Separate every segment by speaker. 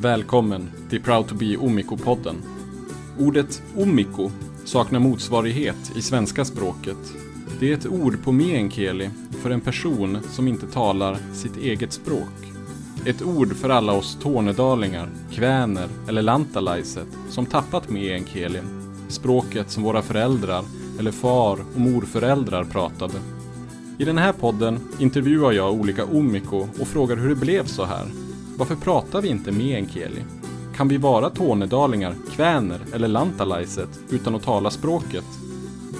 Speaker 1: Välkommen till Proud to be Omiko-podden. Ordet omiko saknar motsvarighet i svenska språket. Det är ett ord på meänkieli för en person som inte talar sitt eget språk. Ett ord för alla oss tornedalingar, kväner eller lantalaiset som tappat meänkielin, språket som våra föräldrar eller far och morföräldrar pratade. I den här podden intervjuar jag olika omiko och frågar hur det blev så här. Varför pratar vi inte meänkieli? Kan vi vara tornedalingar, kväner eller lantalaiset utan att tala språket?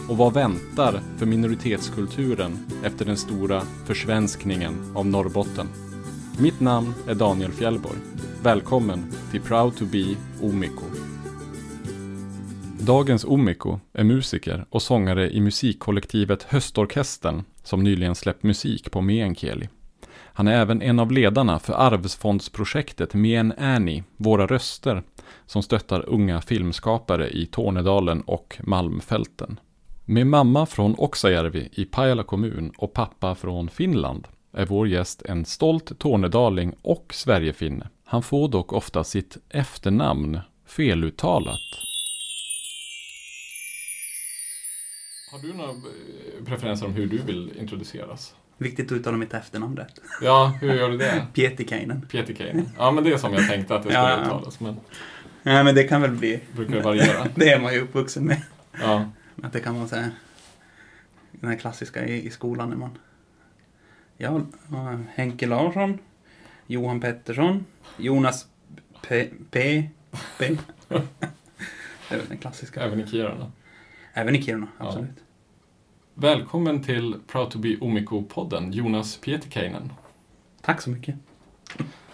Speaker 1: Och vad väntar för minoritetskulturen efter den stora försvenskningen av Norrbotten? Mitt namn är Daniel Fjällborg. Välkommen till Proud to be Omiko. Dagens Omiko är musiker och sångare i musikkollektivet Höstorkestern som nyligen släppt musik på meänkieli. Han är även en av ledarna för arvsfondsprojektet Mien Annie, Våra röster, som stöttar unga filmskapare i Tornedalen och Malmfälten. Med mamma från Oksajärvi i Pajala kommun och pappa från Finland är vår gäst en stolt tornedaling och Sverigefinne. Han får dock ofta sitt efternamn feluttalat. Har du några eh, preferenser om hur du vill introduceras?
Speaker 2: Viktigt att uttala mitt efternamn rätt.
Speaker 1: Ja, hur gör du det?
Speaker 2: Pietikainen.
Speaker 1: Pietikainen. Ja, men det är som jag tänkte att det skulle
Speaker 2: Ja, ja.
Speaker 1: uttalas, men
Speaker 2: Nej, men det kan väl bli...
Speaker 1: brukar det variera?
Speaker 2: Det är man ju uppvuxen med.
Speaker 1: Ja,
Speaker 2: Att det kan vara så här... Den här klassiska i, i skolan när man... Ja, Henke Larsson, Johan Pettersson, Jonas P... P... P. Det är väl den klassiska.
Speaker 1: även i Kiruna.
Speaker 2: Även i Kiruna,
Speaker 1: Ja. Välkommen till Proud to be Omiko-podden, Jonas Pietikainen.
Speaker 2: Tack så mycket.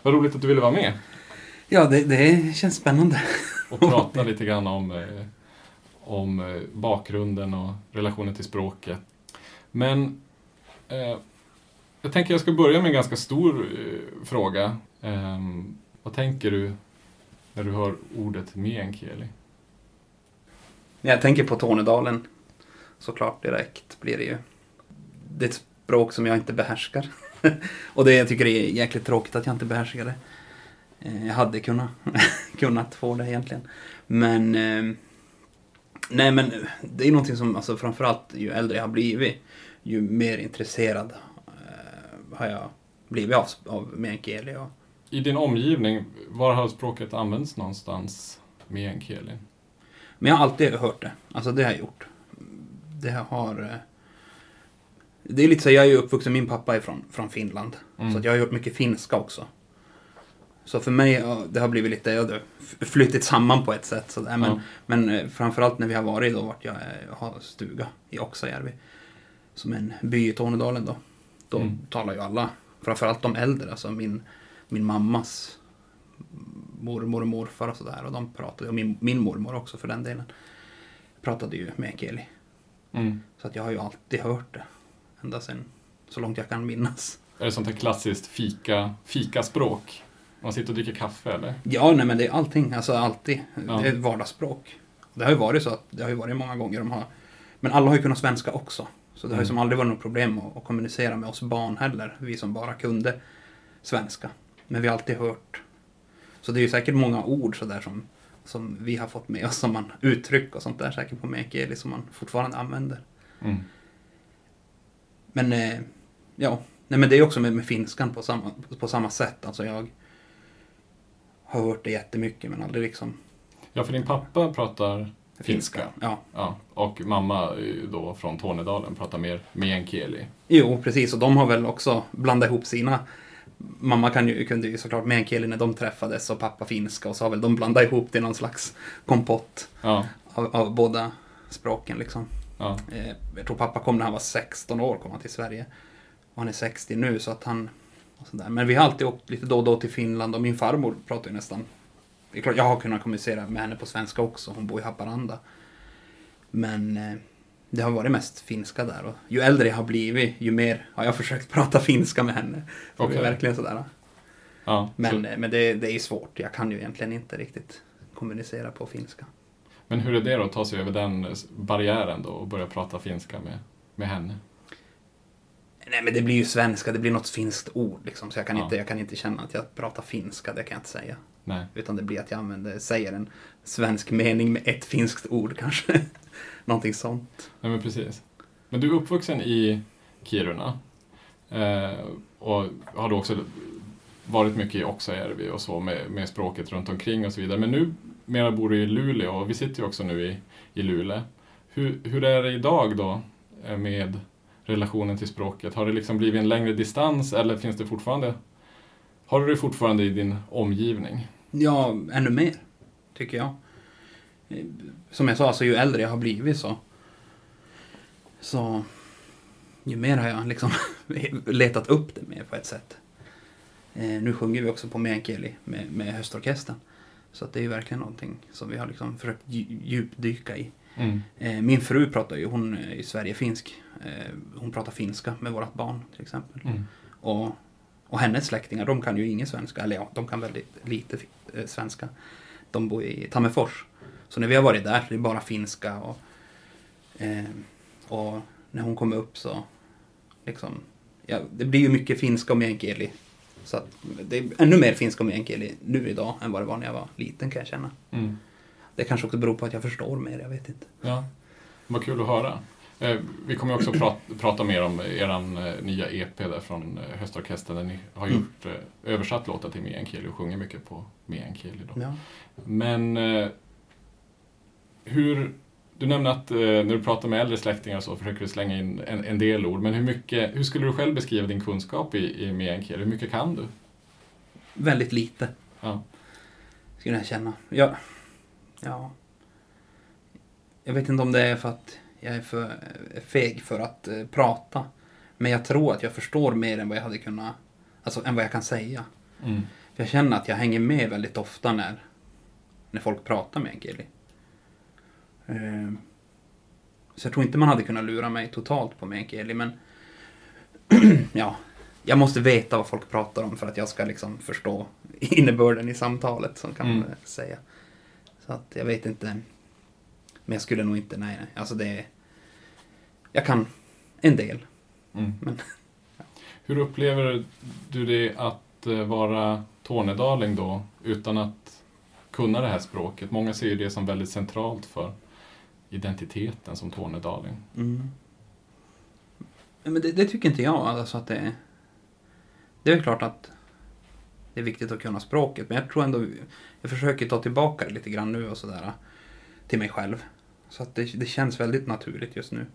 Speaker 1: Vad roligt att du ville vara med
Speaker 2: Ja, det, det känns spännande.
Speaker 1: och prata lite grann om, eh, om eh, bakgrunden och relationen till språket. Men eh, jag tänker jag ska börja med en ganska stor eh, fråga. Ehm, vad tänker du när du hör ordet meänkieli?
Speaker 2: När jag tänker på Tornedalen, såklart direkt blir det ju... Det är ett språk som jag inte behärskar. och det jag tycker är jäkligt tråkigt att jag inte behärskar det. Eh, Jag hade kunnat, kunnat få det egentligen. Men... eh, Nej men det är någonting som, alltså framförallt ju äldre jag har blivit, ju mer intresserad eh, har jag blivit av, av meänkieli. Och,
Speaker 1: I din omgivning, var har språket använts någonstans, meänkieli?
Speaker 2: Men jag har alltid hört det. Alltså det har jag gjort. Det har... eh, Det är lite så, jag är ju uppvuxen, min pappa är från, från Finland.
Speaker 1: Mm.
Speaker 2: Så att jag har gjort mycket finska också. Så för mig, det har blivit lite, ja, det har flyttit samman på ett sätt. Så där. Men,
Speaker 1: Ja.
Speaker 2: men eh, framförallt när vi har varit då, vart jag eh, har stuga i Oksajärvi. Som en by i Tornedalen då. Då
Speaker 1: Mm.
Speaker 2: talar ju alla, framförallt de äldre, alltså min, min mammas mormor och morfar och sådär. Och de pratade, och min, min mormor också för den delen, pratade ju meänkieli.
Speaker 1: Mm.
Speaker 2: Så att jag har ju alltid hört det. Ända sedan så långt jag kan minnas.
Speaker 1: Är det sånt här klassiskt fika, fikaspråk? Man sitter och dricker kaffe eller?
Speaker 2: Ja, nej men det är allting. Alltså alltid.
Speaker 1: Ja.
Speaker 2: Det är vardagsspråk. Det har ju varit så att det har ju varit många gånger de har... Men alla har ju kunnat svenska också. Så det har ju
Speaker 1: Mm.
Speaker 2: som aldrig varit något problem att, att kommunicera med oss barn heller. Vi som bara kunde svenska. Men vi har alltid hört. Så det är ju säkert många ord sådär som, som vi har fått med oss som man uttryck och sånt där säkert på meänkieli som man fortfarande använder.
Speaker 1: Mm.
Speaker 2: Men eh, ja, nej men det är också med, med finskan på samma, på samma sätt. Alltså jag har hört det jättemycket men aldrig liksom
Speaker 1: Ja, för din pappa pratar finska.
Speaker 2: Ja,
Speaker 1: Ja, och mamma eh, då från Tornedalen pratar mer meänkieli.
Speaker 2: jo precis. Och de har väl också blandat ihop sina. Mamma kan ju, kunde ju såklart meänkieli när de träffades och pappa finska och så har väl de blandat ihop till någon slags kompott
Speaker 1: Ja,
Speaker 2: av, av båda språken liksom.
Speaker 1: ja.
Speaker 2: Eh, jag tror pappa kom när han var 16 år, kom han till Sverige. Och han är 60 nu så att han... Men vi har alltid åkt lite då och då till Finland och min farmor pratar ju nästan... Det är klart, jag har kunnat kommunicera med henne på svenska också, hon bor i Haparanda. Men eh, det har varit mest finska där och ju äldre jag har blivit, ju mer har jag försökt prata finska med henne.
Speaker 1: Okej.
Speaker 2: verkligen sådär.
Speaker 1: ja.
Speaker 2: Men,
Speaker 1: Så,
Speaker 2: men det, det är svårt, jag kan ju egentligen inte riktigt kommunicera på finska.
Speaker 1: men hur är det då att ta sig över den barriären då och börja prata finska med, med henne?
Speaker 2: Nej men det blir ju svenska, det blir något finskt ord liksom. Så jag kan,
Speaker 1: Ja.
Speaker 2: inte, jag kan inte känna att jag pratar finska, det kan jag inte säga.
Speaker 1: Nej.
Speaker 2: Utan det blir att jag använder, säger en svensk mening med ett finskt ord kanske. Någonting sånt.
Speaker 1: Nej, men precis. Men du är uppvuxen i Kiruna eh, och har då också varit mycket i Oxajärvi och så med, med språket runt omkring och så vidare. Men nu mera bor du i Luleå och vi sitter ju också nu i, i Luleå. Hur, hur är det idag då eh, med relationen till språket? Har det liksom blivit en längre distans eller finns det fortfarande har du det fortfarande i din omgivning?
Speaker 2: Ja, ännu mer, tycker jag. Som jag sa, alltså, ju äldre jag har blivit så, så ju mer har jag liksom letat upp det mer på ett sätt. Eh, nu sjunger vi också på meänkieli med, med höstorkestern. Så att det är ju verkligen någonting som vi har liksom försökt djupdyka i.
Speaker 1: Mm.
Speaker 2: Eh, min fru pratar ju, hon är ju Sverige-finsk. Eh, hon pratar finska med vårt barn till exempel.
Speaker 1: Mm.
Speaker 2: Och, och hennes släktingar, de kan ju ingen svenska. Eller ja, de kan väldigt lite eh, svenska. De bor i Tammerfors. Så när vi har varit där så är det bara finska. Och, eh, och när hon kommer upp så liksom, ja, det blir ju mycket finska och meänkieli. Så att det är ännu mer finska och meänkieli nu idag än vad det var när jag var liten kan jag känna.
Speaker 1: Mm.
Speaker 2: Det kanske också beror på att jag förstår mer, jag vet inte.
Speaker 1: Ja, vad kul att höra. Eh, vi kommer också prata, prata mer om er eh, nya EP där från eh, Höstorkestern där ni har
Speaker 2: Mm.
Speaker 1: gjort eh, översatt låtar till meänkieli och sjunger mycket på meänkieli.
Speaker 2: Ja.
Speaker 1: Men hur, du nämnde att när du pratar med äldre släktingar så försöker du slänga in en, en del ord, men hur, mycket, hur skulle du själv beskriva din kunskap i, i meänkieli? Hur mycket kan du?
Speaker 2: Väldigt lite,
Speaker 1: Ja.
Speaker 2: skulle jag känna. Ja. ja. Jag vet inte om det är för att jag är för eh, feg för att eh, prata. Men jag tror att jag förstår mer än vad jag hade kunnat, alltså än vad jag kan säga.
Speaker 1: Mm.
Speaker 2: Jag känner att jag hänger med väldigt ofta när, när folk pratar med Gilly. Eh, så jag tror inte man hade kunnat lura mig totalt på Meänkieli, men ja, jag måste veta vad folk pratar om för att jag ska liksom förstå innebörden i samtalet, som kan
Speaker 1: Mm.
Speaker 2: väl säga. Så att jag vet inte, men jag skulle nog inte, nej, nej. Alltså det jag kan en del,
Speaker 1: Mm.
Speaker 2: men
Speaker 1: Hur upplever du det att eh, vara tornedaling då, utan att kunna det här språket? Många ser ju det som väldigt centralt för identiteten som tornedaling.
Speaker 2: Mm. Men det, det tycker inte jag. Alltså att det, är- det är klart att det är viktigt att kunna språket, men jag tror ändå... Jag försöker ta tillbaka det lite grann nu och sådär till mig själv. Så att det, det känns väldigt naturligt just nu.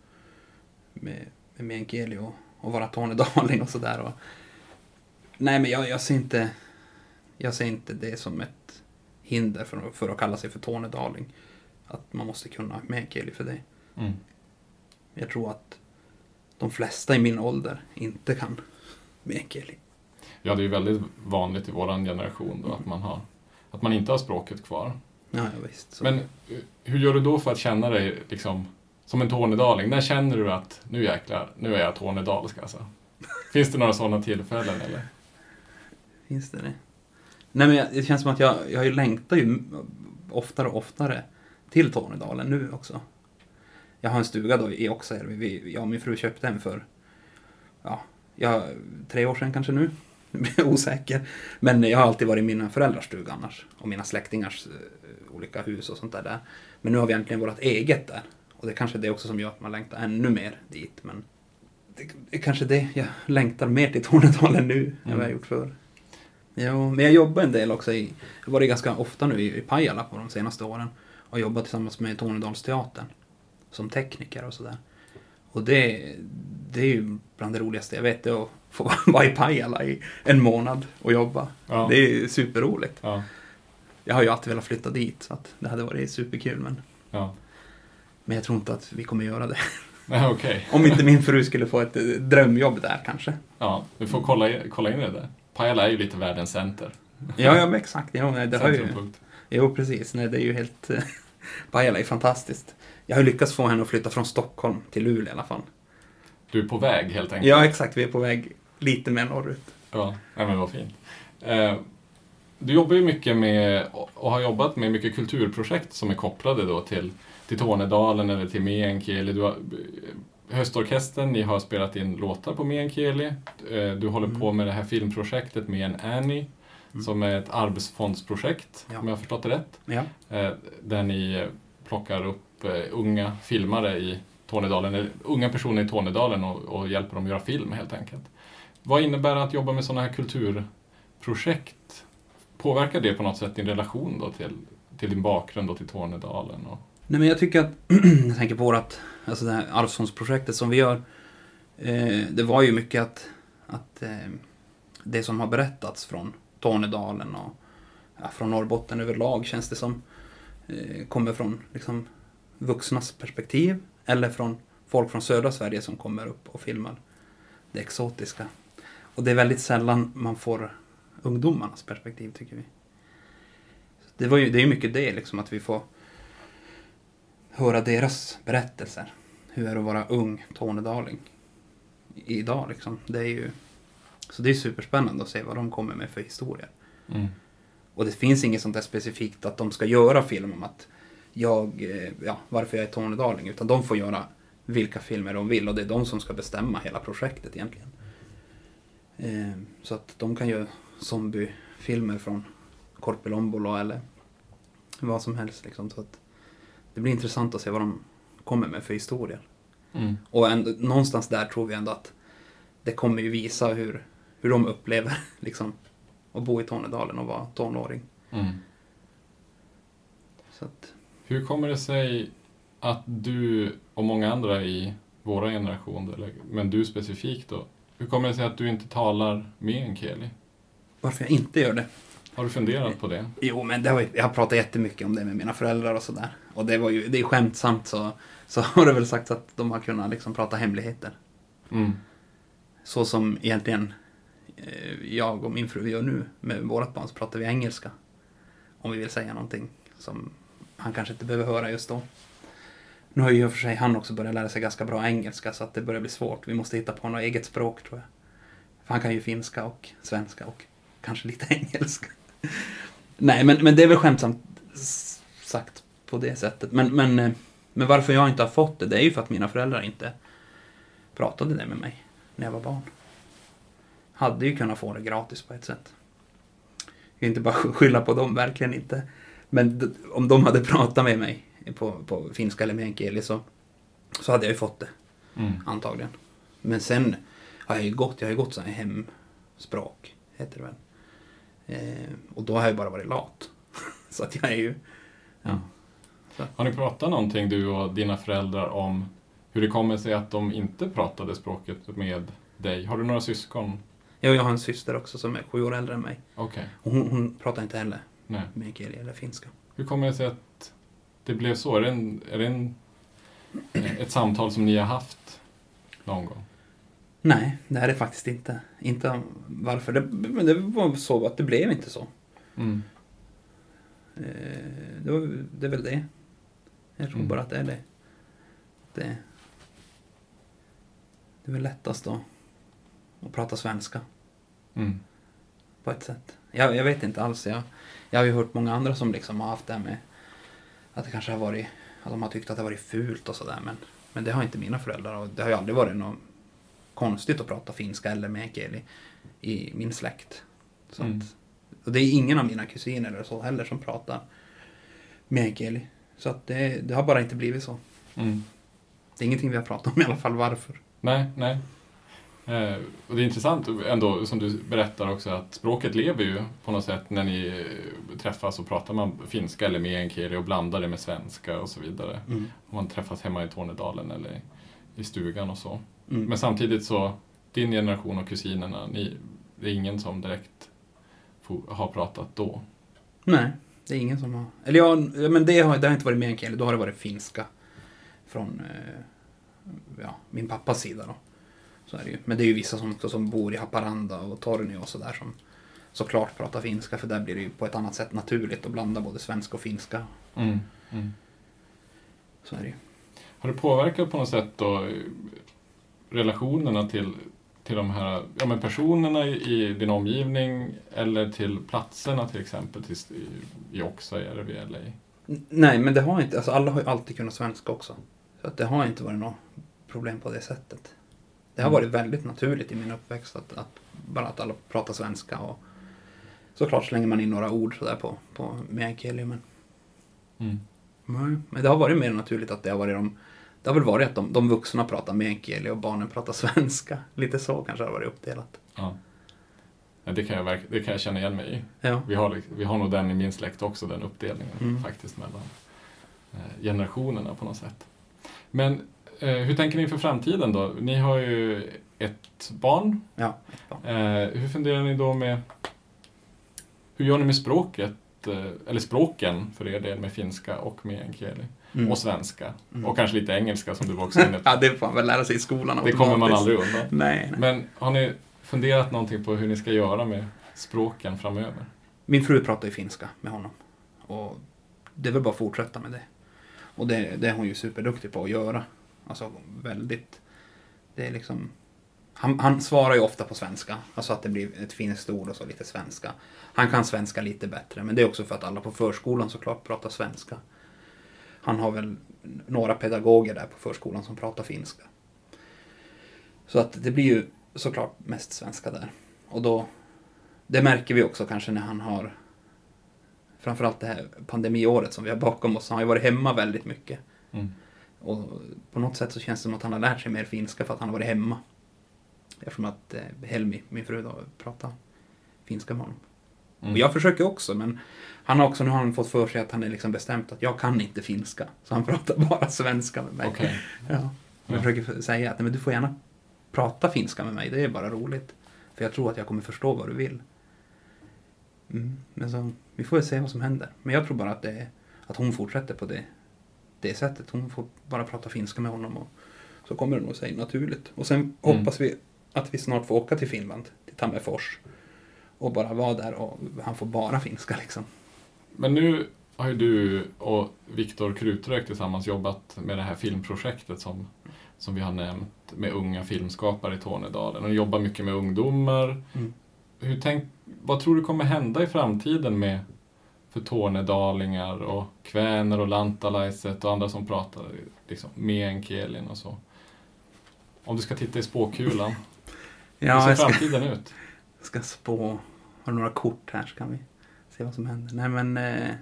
Speaker 2: Med, med meänkieli och, och vara tornedaling och sådär. Nej, men jag, jag ser inte... Jag ser inte det som ett hinder för, för att kalla sig för tornedaling. Att man måste kunna meänkieli för det.
Speaker 1: Mm.
Speaker 2: Jag tror att de flesta i min ålder inte kan meänkieli.
Speaker 1: Ja, det är ju väldigt vanligt i vår generation då att man, har, att man inte har språket kvar.
Speaker 2: Ja, ja visst. Så.
Speaker 1: Men eh, hur gör du då för att känna dig liksom, som en tornedaling? När känner du att nu jäklar, nu är jag tornedalsk alltså? Finns det några sådana tillfällen eller?
Speaker 2: Finns det det? Nej, men det känns som att jag, jag längtar ju oftare och oftare till Tornedalen nu också. Jag har en stuga då i Oxajärvi. Vi- Jag och min fru köpte den för ja, jag, tre år sedan kanske nu. Blir osäker. Men jag har alltid varit i mina föräldrars stuga annars. Och mina släktingars eh, olika hus och sånt där, där. Men nu har vi äntligen vårt eget där. Och det är kanske det också som gör att man längtar ännu mer dit. Men det, det är kanske det jag längtar mer till Tornedalen nu än vad jag har gjort förr. Jo, men jag jobbar en del också i, jag varit ganska ofta nu i, i Pajala på de senaste åren. Och jobbat tillsammans med Tornedalsteatern. Som tekniker och sådär. Och det, det är ju bland det roligaste jag vet, att få vara i Pajala i en månad och jobba.
Speaker 1: Ja.
Speaker 2: Det är superroligt.
Speaker 1: Ja,
Speaker 2: Jag har ju alltid velat flytta dit, så att det hade varit superkul. Men,
Speaker 1: ja.
Speaker 2: Men jag tror inte att vi kommer göra det.
Speaker 1: Nej, okej.
Speaker 2: Om inte min fru skulle få ett eh, drömjobb där kanske.
Speaker 1: Ja, vi får kolla, kolla in det där. Pajala är ju lite världens center.
Speaker 2: Ja, ja men exakt. Ja, nej, det har ju. Jo, precis. Nej, det är ju helt... eh, Pajala är fantastiskt. Jag har lyckats få henne att flytta från Stockholm till Luleå i alla fall.
Speaker 1: Du är på väg helt enkelt.
Speaker 2: Ja, exakt. Vi är på väg lite mer norrut.
Speaker 1: Ja, nej, men vad fint. Eh, du jobbar ju mycket med, och har jobbat med mycket kulturprojekt som är kopplade då till, till Tornedalen eller till meänkieli. Du har, Höstorkestern, ni har spelat in låtar på meänkieli. Eh, du håller
Speaker 2: Mm.
Speaker 1: på med det här filmprojektet med en Annie
Speaker 2: Mm.
Speaker 1: som är ett arbetsfondsprojekt,
Speaker 2: Ja.
Speaker 1: om jag har förstått det rätt.
Speaker 2: Ja.
Speaker 1: Eh, där ni eh, plockar upp unga filmare i Tornedalen, eller unga personer i Tornedalen och, och hjälper dem att göra film helt enkelt. Vad innebär det att jobba med sådana här kulturprojekt? Påverkar det på något sätt din relation då till, till din bakgrund då till Tornedalen? Och,
Speaker 2: Nej men jag tycker att, jag tänker på vårat, alltså det här arvsfondsprojektet som vi gör. Eh, det var ju mycket att, att eh, det som har berättats från Tornedalen och ja, från Norrbotten överlag känns det som eh, kommer från liksom, vuxnas perspektiv eller från folk från södra Sverige som kommer upp och filmar det exotiska. Och det är väldigt sällan man får ungdomarnas perspektiv tycker vi. Det, var ju, det är ju mycket det liksom att vi får höra deras berättelser. Hur är det att vara ung tornedaling idag liksom. Det är ju så det är superspännande att se vad de kommer med för historier.
Speaker 1: mm.
Speaker 2: Och det finns inget sånt där specifikt att de ska göra film om att jag, eh, ja, varför jag är tornedaling. Utan de får göra vilka filmer de vill och det är de som ska bestämma hela projektet egentligen. Eh, så att de kan göra zombiefilmer från Korpilombolo eller vad som helst liksom. Så att det blir intressant att se vad de kommer med för historier.
Speaker 1: Mm.
Speaker 2: Och ändå, någonstans där tror vi ändå att det kommer ju visa hur, hur de upplever liksom, att bo i Tornedalen och vara tonåring.
Speaker 1: Mm.
Speaker 2: Så att,
Speaker 1: Hur kommer det sig att du och många andra i våra generation, men du specifikt då, hur kommer det sig att du inte talar meänkieli?
Speaker 2: varför jag inte gör det?
Speaker 1: Har du funderat på det?
Speaker 2: Jo, men det har, jag har pratat jättemycket om det med mina föräldrar och sådär. Och det var ju, det är skämtsamt så, så har det väl sagt att de har kunnat liksom prata hemligheter.
Speaker 1: Mm.
Speaker 2: Så som egentligen eh, jag och min fru gör nu med vårt barn så pratar vi engelska. Om vi vill säga någonting som han kanske inte behöver höra just då. Nu har ju för sig han också börjat lära sig ganska bra engelska så att det börjar bli svårt. Vi måste hitta på något eget språk tror jag. För han kan ju finska och svenska och kanske lite engelska. Nej, men, men det är väl skämtsamt sagt på det sättet. Men, men, eh, men varför jag inte har fått det, det är ju för att mina föräldrar inte pratade det med mig när jag var barn. Hade ju kunnat få det gratis på ett sätt. Jag kan inte bara skylla på dem, verkligen inte. Men om de hade pratat med mig på, på finska eller meänkieli så, så hade jag ju fått det,
Speaker 1: Mm.
Speaker 2: antagligen. Men sen har jag ju gått, jag har ju gått så här hemspråk, heter det väl. Eh, och då har jag bara varit lat. så att jag är ju... Ja.
Speaker 1: Har ni pratat någonting du och dina föräldrar om hur det kommer sig att de inte pratade språket med dig? Har du några syskon?
Speaker 2: Jag, jag har en syster också som är sju år äldre än mig. Och hon, hon pratar inte heller
Speaker 1: nej.
Speaker 2: meänkieli eller finska.
Speaker 1: Hur kommer det sig att det blev så? Är det, en, är det en, ett samtal som ni har haft någon gång?
Speaker 2: Nej, det här är faktiskt inte, inte varför. Det, det var så att det blev inte så.
Speaker 1: Mm.
Speaker 2: Eh, det, var, det är väl det. Jag tror
Speaker 1: Mm.
Speaker 2: bara att det är det. det. Det är väl lättast då att prata svenska
Speaker 1: Mm.
Speaker 2: på ett sätt. Jag, jag vet inte alls. Jag, jag har ju hört många andra som liksom har haft det här med att det kanske har varit, att de har tyckt att det har varit fult och sådär. Men, men det har inte mina föräldrar och det har ju aldrig varit något konstigt att prata finska eller meänkieli i min släkt. Så
Speaker 1: Mm.
Speaker 2: att, och det är ingen av mina kusiner eller så heller som pratar meänkieli. Så att det, det har bara inte blivit så.
Speaker 1: Mm.
Speaker 2: Det är ingenting vi har pratat om i alla fall varför.
Speaker 1: Nej, nej. Eh, och det är intressant ändå, som du berättar också, att språket lever ju på något sätt när ni träffas och pratar man finska eller meänkieli och blandar det med svenska och så vidare.
Speaker 2: Mm.
Speaker 1: Om man träffas hemma i Tornedalen eller i stugan och så.
Speaker 2: Mm.
Speaker 1: Men samtidigt så, din generation och kusinerna, ni, det är ingen som direkt har pratat då.
Speaker 2: Nej, det är ingen som har... Eller ja, men det har, det har inte varit meänkieli, då har det varit finska. Från eh, ja, min pappas sida då. Så är det ju. Men det är ju vissa som, som bor i Haparanda och Tornio och sådär som såklart pratar finska för där blir det ju på ett annat sätt naturligt att blanda både svenska och finska.
Speaker 1: Mm. Mm.
Speaker 2: Så är det ju.
Speaker 1: Har det påverkat på något sätt då relationerna till, till de här ja, men personerna i, i din omgivning eller till platserna till exempel till, i, i eller i...
Speaker 2: N- Nej, men det har inte, alltså alla har ju alltid kunnat svenska också. Så att det har inte varit något problem på det sättet. Det har
Speaker 1: Mm.
Speaker 2: varit väldigt naturligt i min uppväxt att, att bara att alla pratar svenska och såklart slänger man in några ord sådär på, på meänkieli. Men,
Speaker 1: Mm.
Speaker 2: Nej, men det har varit mer naturligt att det har varit de det har väl varit att de, de vuxna pratar meänkieli och barnen pratar svenska. Lite så kanske har varit uppdelat.
Speaker 1: Ja. Ja, det, kan jag verk- det kan jag känna igen mig i.
Speaker 2: Ja.
Speaker 1: Vi har, vi har nog den i min släkt också, den uppdelningen
Speaker 2: Mm.
Speaker 1: faktiskt mellan eh, generationerna på något sätt. Men eh, hur tänker ni för framtiden då? Ni har ju ett barn.
Speaker 2: Ja, ett barn.
Speaker 1: Eh, hur funderar ni då med hur gör ni med språket? Eh, eller språken för er del med finska och meänkieli.
Speaker 2: Mm.
Speaker 1: Och svenska.
Speaker 2: Mm.
Speaker 1: Och kanske lite engelska som du var också inne på.
Speaker 2: Ja, det får man väl lära sig i skolan
Speaker 1: Det kommer man aldrig undan.
Speaker 2: Nej, nej.
Speaker 1: Men har ni funderat någonting på hur ni ska göra med språken framöver?
Speaker 2: Min fru pratar ju finska med honom. Och det är väl bara att fortsätta med det. Och det, det är hon ju superduktig på att göra. Alltså väldigt... Det är liksom... Han, han svarar ju ofta på svenska. Alltså att det blir ett finskt ord och så lite svenska. Han kan svenska lite bättre, men det är också för att alla på förskolan såklart pratar svenska. Han har väl några pedagoger där på förskolan som pratar finska. Så att det blir ju såklart mest svenska där. Och då det märker vi också kanske när han har framförallt det här pandemiåret som vi har bakom oss. Han har ju varit hemma väldigt mycket.
Speaker 1: Mm.
Speaker 2: Och på något sätt så känns det som att han har lärt sig mer finska för att han har varit hemma. Eftersom att eh, Helmi, min fru, då, pratar finska med honom.
Speaker 1: Mm.
Speaker 2: Och jag försöker också, men han har också nu har han fått för sig att han är liksom bestämt att jag kan inte finska. Så han pratar bara svenska med mig.
Speaker 1: Okej.
Speaker 2: Ja. Jag
Speaker 1: Ja.
Speaker 2: försöker säga att men du får gärna prata finska med mig, det är bara roligt. För jag tror att jag kommer förstå vad du vill. Mm. Men så, vi får väl se vad som händer. Men jag tror bara att, det att hon fortsätter på det, det sättet. Hon får bara prata finska med honom och så kommer det nog sig naturligt. Och sen hoppas vi att vi snart får åka till Finland, till Tammerfors. Och bara vara där och han får bara finska liksom.
Speaker 1: Men nu har ju du och Viktor Krutrök tillsammans jobbat med det här filmprojektet som, som vi har nämnt med unga filmskapare i Tornedalen och jobbar mycket med ungdomar.
Speaker 2: Mm.
Speaker 1: Hur tänk, vad tror du kommer hända i framtiden med för tornedalingar och kväner och lantalaiset och andra som pratar liksom, meänkielin och så? Om du ska titta i spåkulan, hur
Speaker 2: Ja,
Speaker 1: ser
Speaker 2: ska,
Speaker 1: framtiden jag
Speaker 2: ska spå. Har du några kort här så kan vi se vad som händer. Nej men... Eh,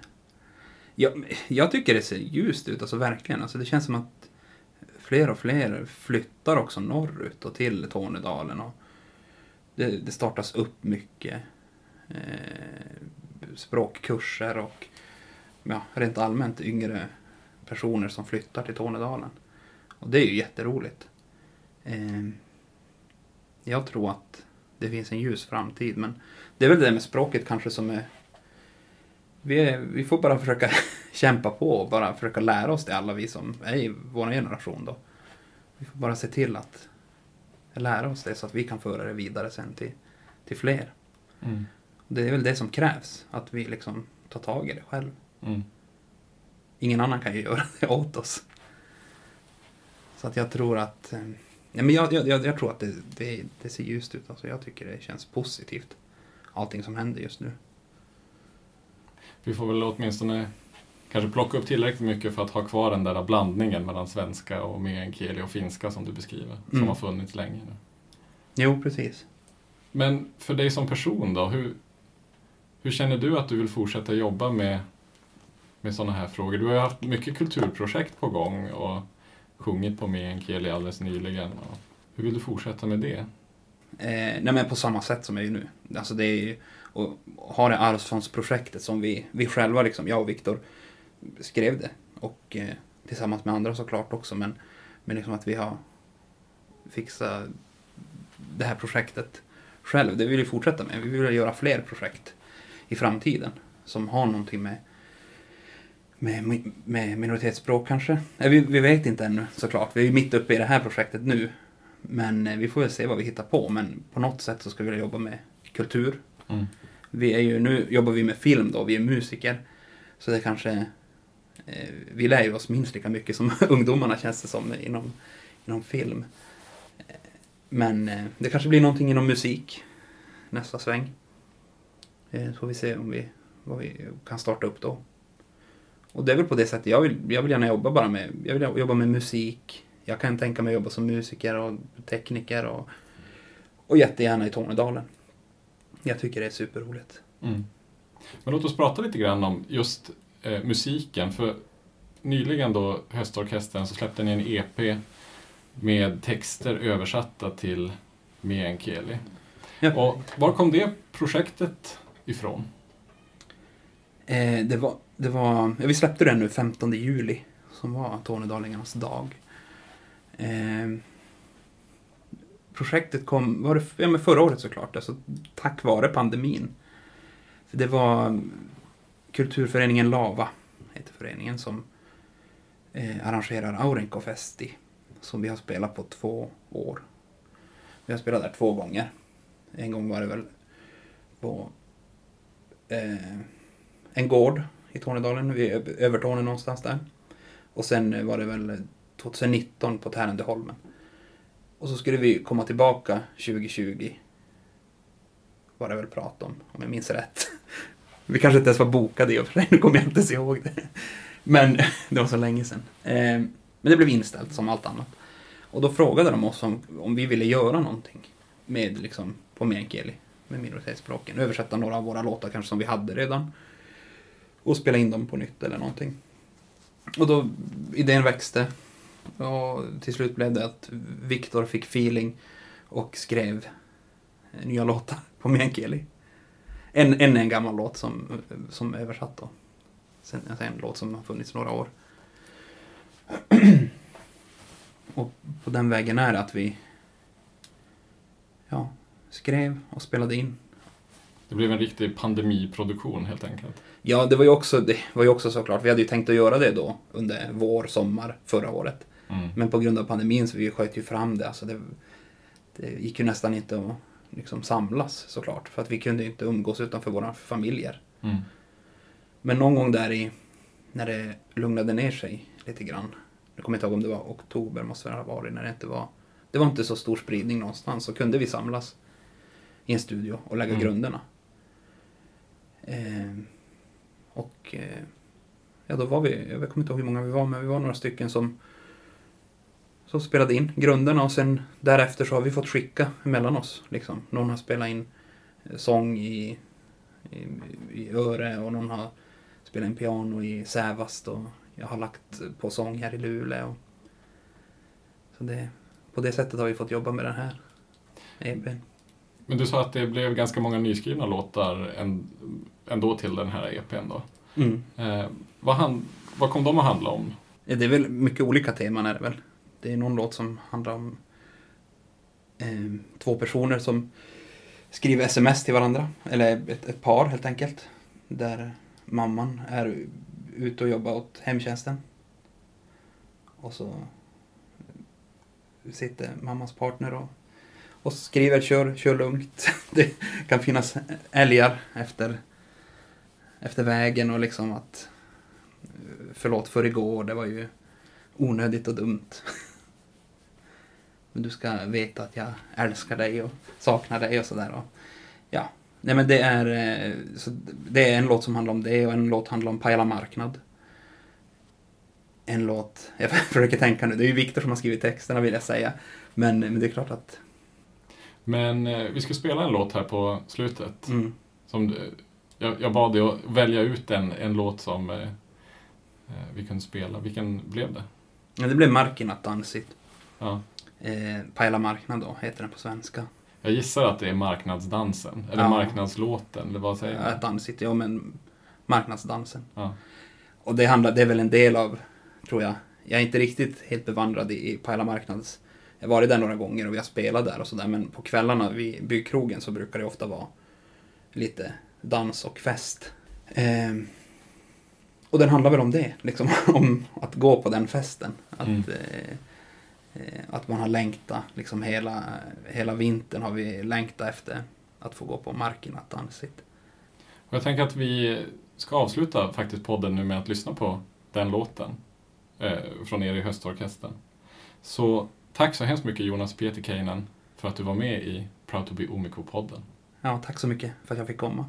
Speaker 2: jag, jag tycker det ser ljust ut, alltså verkligen. Alltså det känns som att fler och fler flyttar också norrut och till Tornedalen. Och det, det startas upp mycket eh, språkkurser och ja, rent allmänt yngre personer som flyttar till Tornedalen. Och det är ju jätteroligt. Eh, jag tror att det finns en ljus framtid. Men det är väl det med språket kanske som är... Vi, är, vi får bara försöka kämpa på och bara försöka lära oss det, alla vi som är i vår generation då. Vi får bara se till att lära oss det så att vi kan föra det vidare sen till, till fler.
Speaker 1: Mm.
Speaker 2: Det är väl det som krävs, att vi liksom tar tag i det själv.
Speaker 1: Mm.
Speaker 2: Ingen annan kan ju göra det åt oss. Så att jag tror att... Nej, men jag, jag, jag tror att det, det, det ser ljust ut. Alltså jag tycker det känns positivt. Allting som händer just nu.
Speaker 1: Vi får väl åtminstone kanske plocka upp tillräckligt mycket för att ha kvar den där blandningen mellan svenska och meänkieli och finska som du beskriver, som
Speaker 2: Mm.
Speaker 1: har funnits länge nu.
Speaker 2: Jo, precis.
Speaker 1: Men för dig som person då, hur, hur känner du att du vill fortsätta jobba med, med sådana här frågor? Du har ju haft mycket kulturprojekt på gång och sjungit på meänkieli alldeles nyligen. Hur vill du fortsätta med det?
Speaker 2: Eh, nej men på samma sätt som jag gör nu. Alltså det är ju, och ha det arvsfondsprojektet som vi, vi själva, liksom, jag och Viktor, skrev det. Och eh, tillsammans med andra såklart också. Men, men liksom att vi har fixat det här projektet själv. Det vill vi fortsätta med. Vi vill göra fler projekt i framtiden. Som har någonting med, med, med minoritetsspråk kanske. Nej, vi, vi vet inte ännu såklart. Vi är mitt uppe i det här projektet nu. Men eh, vi får väl se vad vi hittar på. Men på något sätt så ska vi jobba med kultur.
Speaker 1: Mm.
Speaker 2: Vi är ju, nu jobbar vi med film då, vi är musiker. Så det kanske... Eh, vi lär ju oss minst lika mycket som ungdomarna känns det som inom, inom film. Eh, Men eh, det kanske blir någonting inom musik nästa sväng. Eh, så får vi se om vi, vad vi kan starta upp då. Och det är väl på det sättet jag vill, jag vill gärna jobba bara med, jag vill jobba med musik. Jag kan tänka mig att jobba som musiker och tekniker och, och jättegärna i Tornedalen. Jag tycker det är superroligt.
Speaker 1: Mm. Men låt oss prata lite grann om just eh, musiken. För nyligen då, Höstorkestern, så släppte ni en EP med texter översatta till meänkieli.
Speaker 2: Ja.
Speaker 1: Och var kom det projektet ifrån?
Speaker 2: Eh, det var, det var, ja, vi släppte den nu 15 juli, som var Tornedalingarnas dag. Eh, projektet kom, var det, ja men förra året såklart, alltså tack vare pandemin. För det var kulturföreningen Lava, heter föreningen, som eh, arrangerar Aurinko-festi, som vi har spelat på två år. Vi har spelat där två gånger. En gång var det väl på eh, en gård i Tornedalen, vid Övertorneå någonstans där. Och sen var det väl 2019 på Tärendöholmen. Och så skulle vi komma tillbaka 2020. Var det väl prat om, om jag minns rätt. Vi kanske inte ens var bokade i och för sig, nu kommer jag inte ens ihåg det. Men det var så länge sedan. Ehm, men det blev inställt som allt annat. Och då frågade de oss om, om vi ville göra någonting med liksom på meänkieli, med minoritetsspråken. Översätta några av våra låtar kanske som vi hade redan. Och spela in dem på nytt eller någonting. Och då, idén växte. Och till slut blev det att Viktor fick feeling och skrev nya låtar på meänkieli. En, en är en gammal låt som, som översatt då. Sen alltså en låt som har funnits några år. och på den vägen är det att vi ja, skrev och spelade in.
Speaker 1: Det blev en riktig pandemiproduktion helt enkelt.
Speaker 2: Ja, det var ju också, det var ju också såklart, vi hade ju tänkt att göra det då under vår, sommar förra året.
Speaker 1: Mm.
Speaker 2: Men på grund av pandemin så vi sköt ju fram det. Alltså det, det gick ju nästan inte att liksom samlas såklart. För att vi kunde ju inte umgås utanför våra familjer.
Speaker 1: Mm.
Speaker 2: Men någon gång där i, när det lugnade ner sig lite grann. Jag kommer inte ihåg om det var oktober, måste det ha varit, när det inte var... Det var inte så stor spridning någonstans. Så kunde vi samlas i en studio och lägga
Speaker 1: Mm.
Speaker 2: grunderna. Eh, och eh, ja, då var vi, jag kommer inte ihåg hur många vi var, men vi var några stycken som som spelade in grunderna och sen därefter så har vi fått skicka emellan oss. Liksom. Någon har spelat in eh, sång i, i, i Öre och någon har spelat in piano i Sävast och jag har lagt på sång här i Luleå. Så det, på det sättet har vi fått jobba med den här EPn.
Speaker 1: Men du sa att det blev ganska många nyskrivna låtar En, ändå till den här EPn då.
Speaker 2: Mm.
Speaker 1: Eh, vad, han, vad kom de att handla om?
Speaker 2: Ja, Det är väl mycket olika teman är det väl. Det är någon låt som handlar om eh, två personer som skriver sms till varandra. Eller ett, ett par helt enkelt. Där mamman är ute och jobbar åt hemtjänsten. Och så sitter mammas partner och, och skriver kör, kör lugnt. Det kan finnas älgar efter, efter vägen och liksom att förlåt för igår, det var ju onödigt och dumt. Men du ska veta att jag älskar dig och saknar dig och sådär. Ja, nej men det är, eh, så det är en låt som handlar om det och en låt handlar om Pajala marknad. En låt, jag försöker tänka nu, det är ju Viktor som har skrivit texterna vill jag säga. Men, men det är klart att,
Speaker 1: Men eh, vi ska spela en låt här på slutet.
Speaker 2: mm,
Speaker 1: Som, du- jag, jag bad dig att välja ut en, en låt som eh, eh, vi kunde spela. Vilken blev det?
Speaker 2: ja, det blev Markin att dansit.
Speaker 1: Ja.
Speaker 2: Eh, Pajala marknad då, heter den på svenska.
Speaker 1: Jag gissar att det är marknadsdansen, eller
Speaker 2: Ja.
Speaker 1: marknadslåten, eller vad säger
Speaker 2: Ja,
Speaker 1: man?
Speaker 2: dansit, ja men marknadsdansen.
Speaker 1: Ja.
Speaker 2: Och det, handlar, det är väl en del av, tror jag, jag är inte riktigt helt bevandrad i, i Pajala marknads... Jag har varit där några gånger och vi har spelat där och sådär, men på kvällarna vid byggkrogen så brukar det ofta vara lite dans och fest. Ehm, och den handlar väl om det, liksom om att gå på den festen. Att,
Speaker 1: Mm.
Speaker 2: eh, eh, att man har längtat, liksom hela, hela vintern har vi längtat efter att få gå på marken att dansit.
Speaker 1: Och jag tänker att vi ska avsluta faktiskt podden nu med att lyssna på den låten eh, från er i Höstorkestern. Så tack så hemskt mycket Jonas Pietikäinen för att du var med i Proud to be Omiko-podden.
Speaker 2: Ja, tack så mycket för att jag fick komma.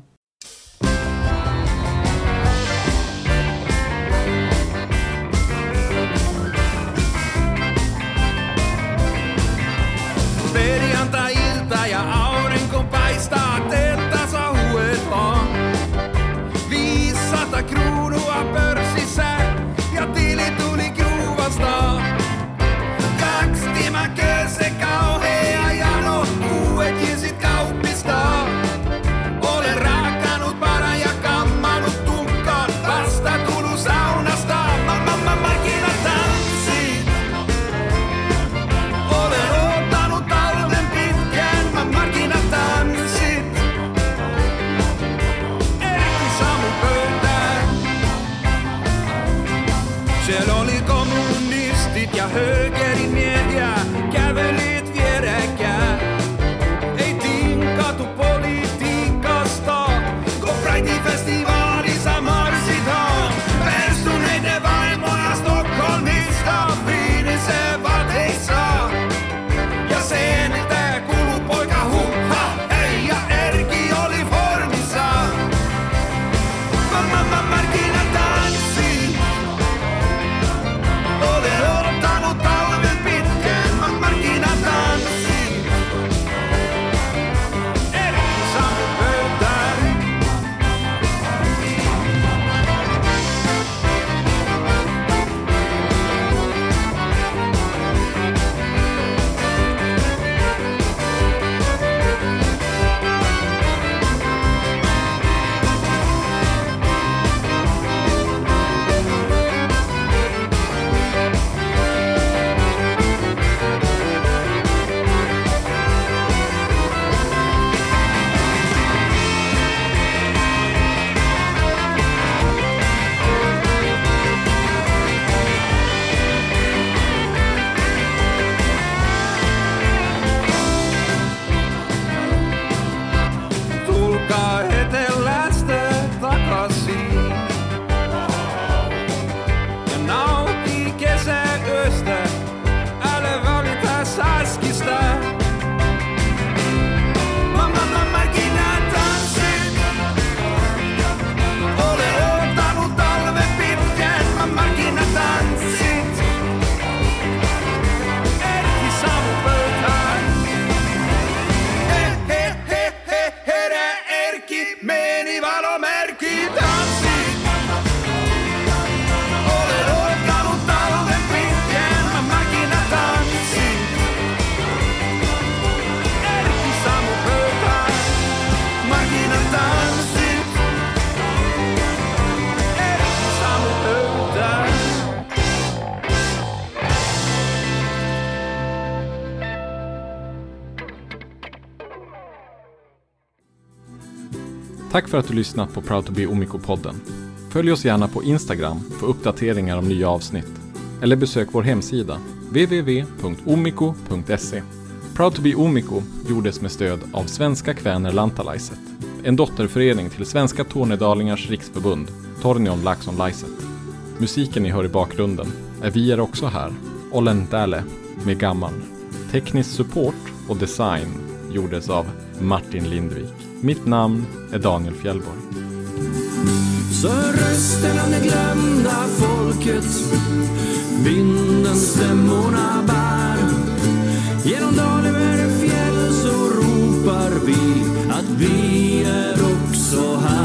Speaker 1: För att du lyssnat på Proud to be Omiko-podden. Följ oss gärna på Instagram för uppdateringar om nya avsnitt. Eller besök vår hemsida, www.omiko.se. Proud to be Omiko gjordes med stöd av Svenska Kväner Lantalaiset, en dotterförening till Svenska Tornedalingars riksförbund, Tornion Laxon Laiset. Musiken ni hör i bakgrunden är Vi är också här, Ollen med Gammal. Teknisk support och design gjordes av Martin Lindvik. Mitt namn är Daniel Fjellborg.
Speaker 3: Så rösten av det glömda folket. Vinden stämmorna bär. Genom dal över fjäll så ropar vi att vi är också här.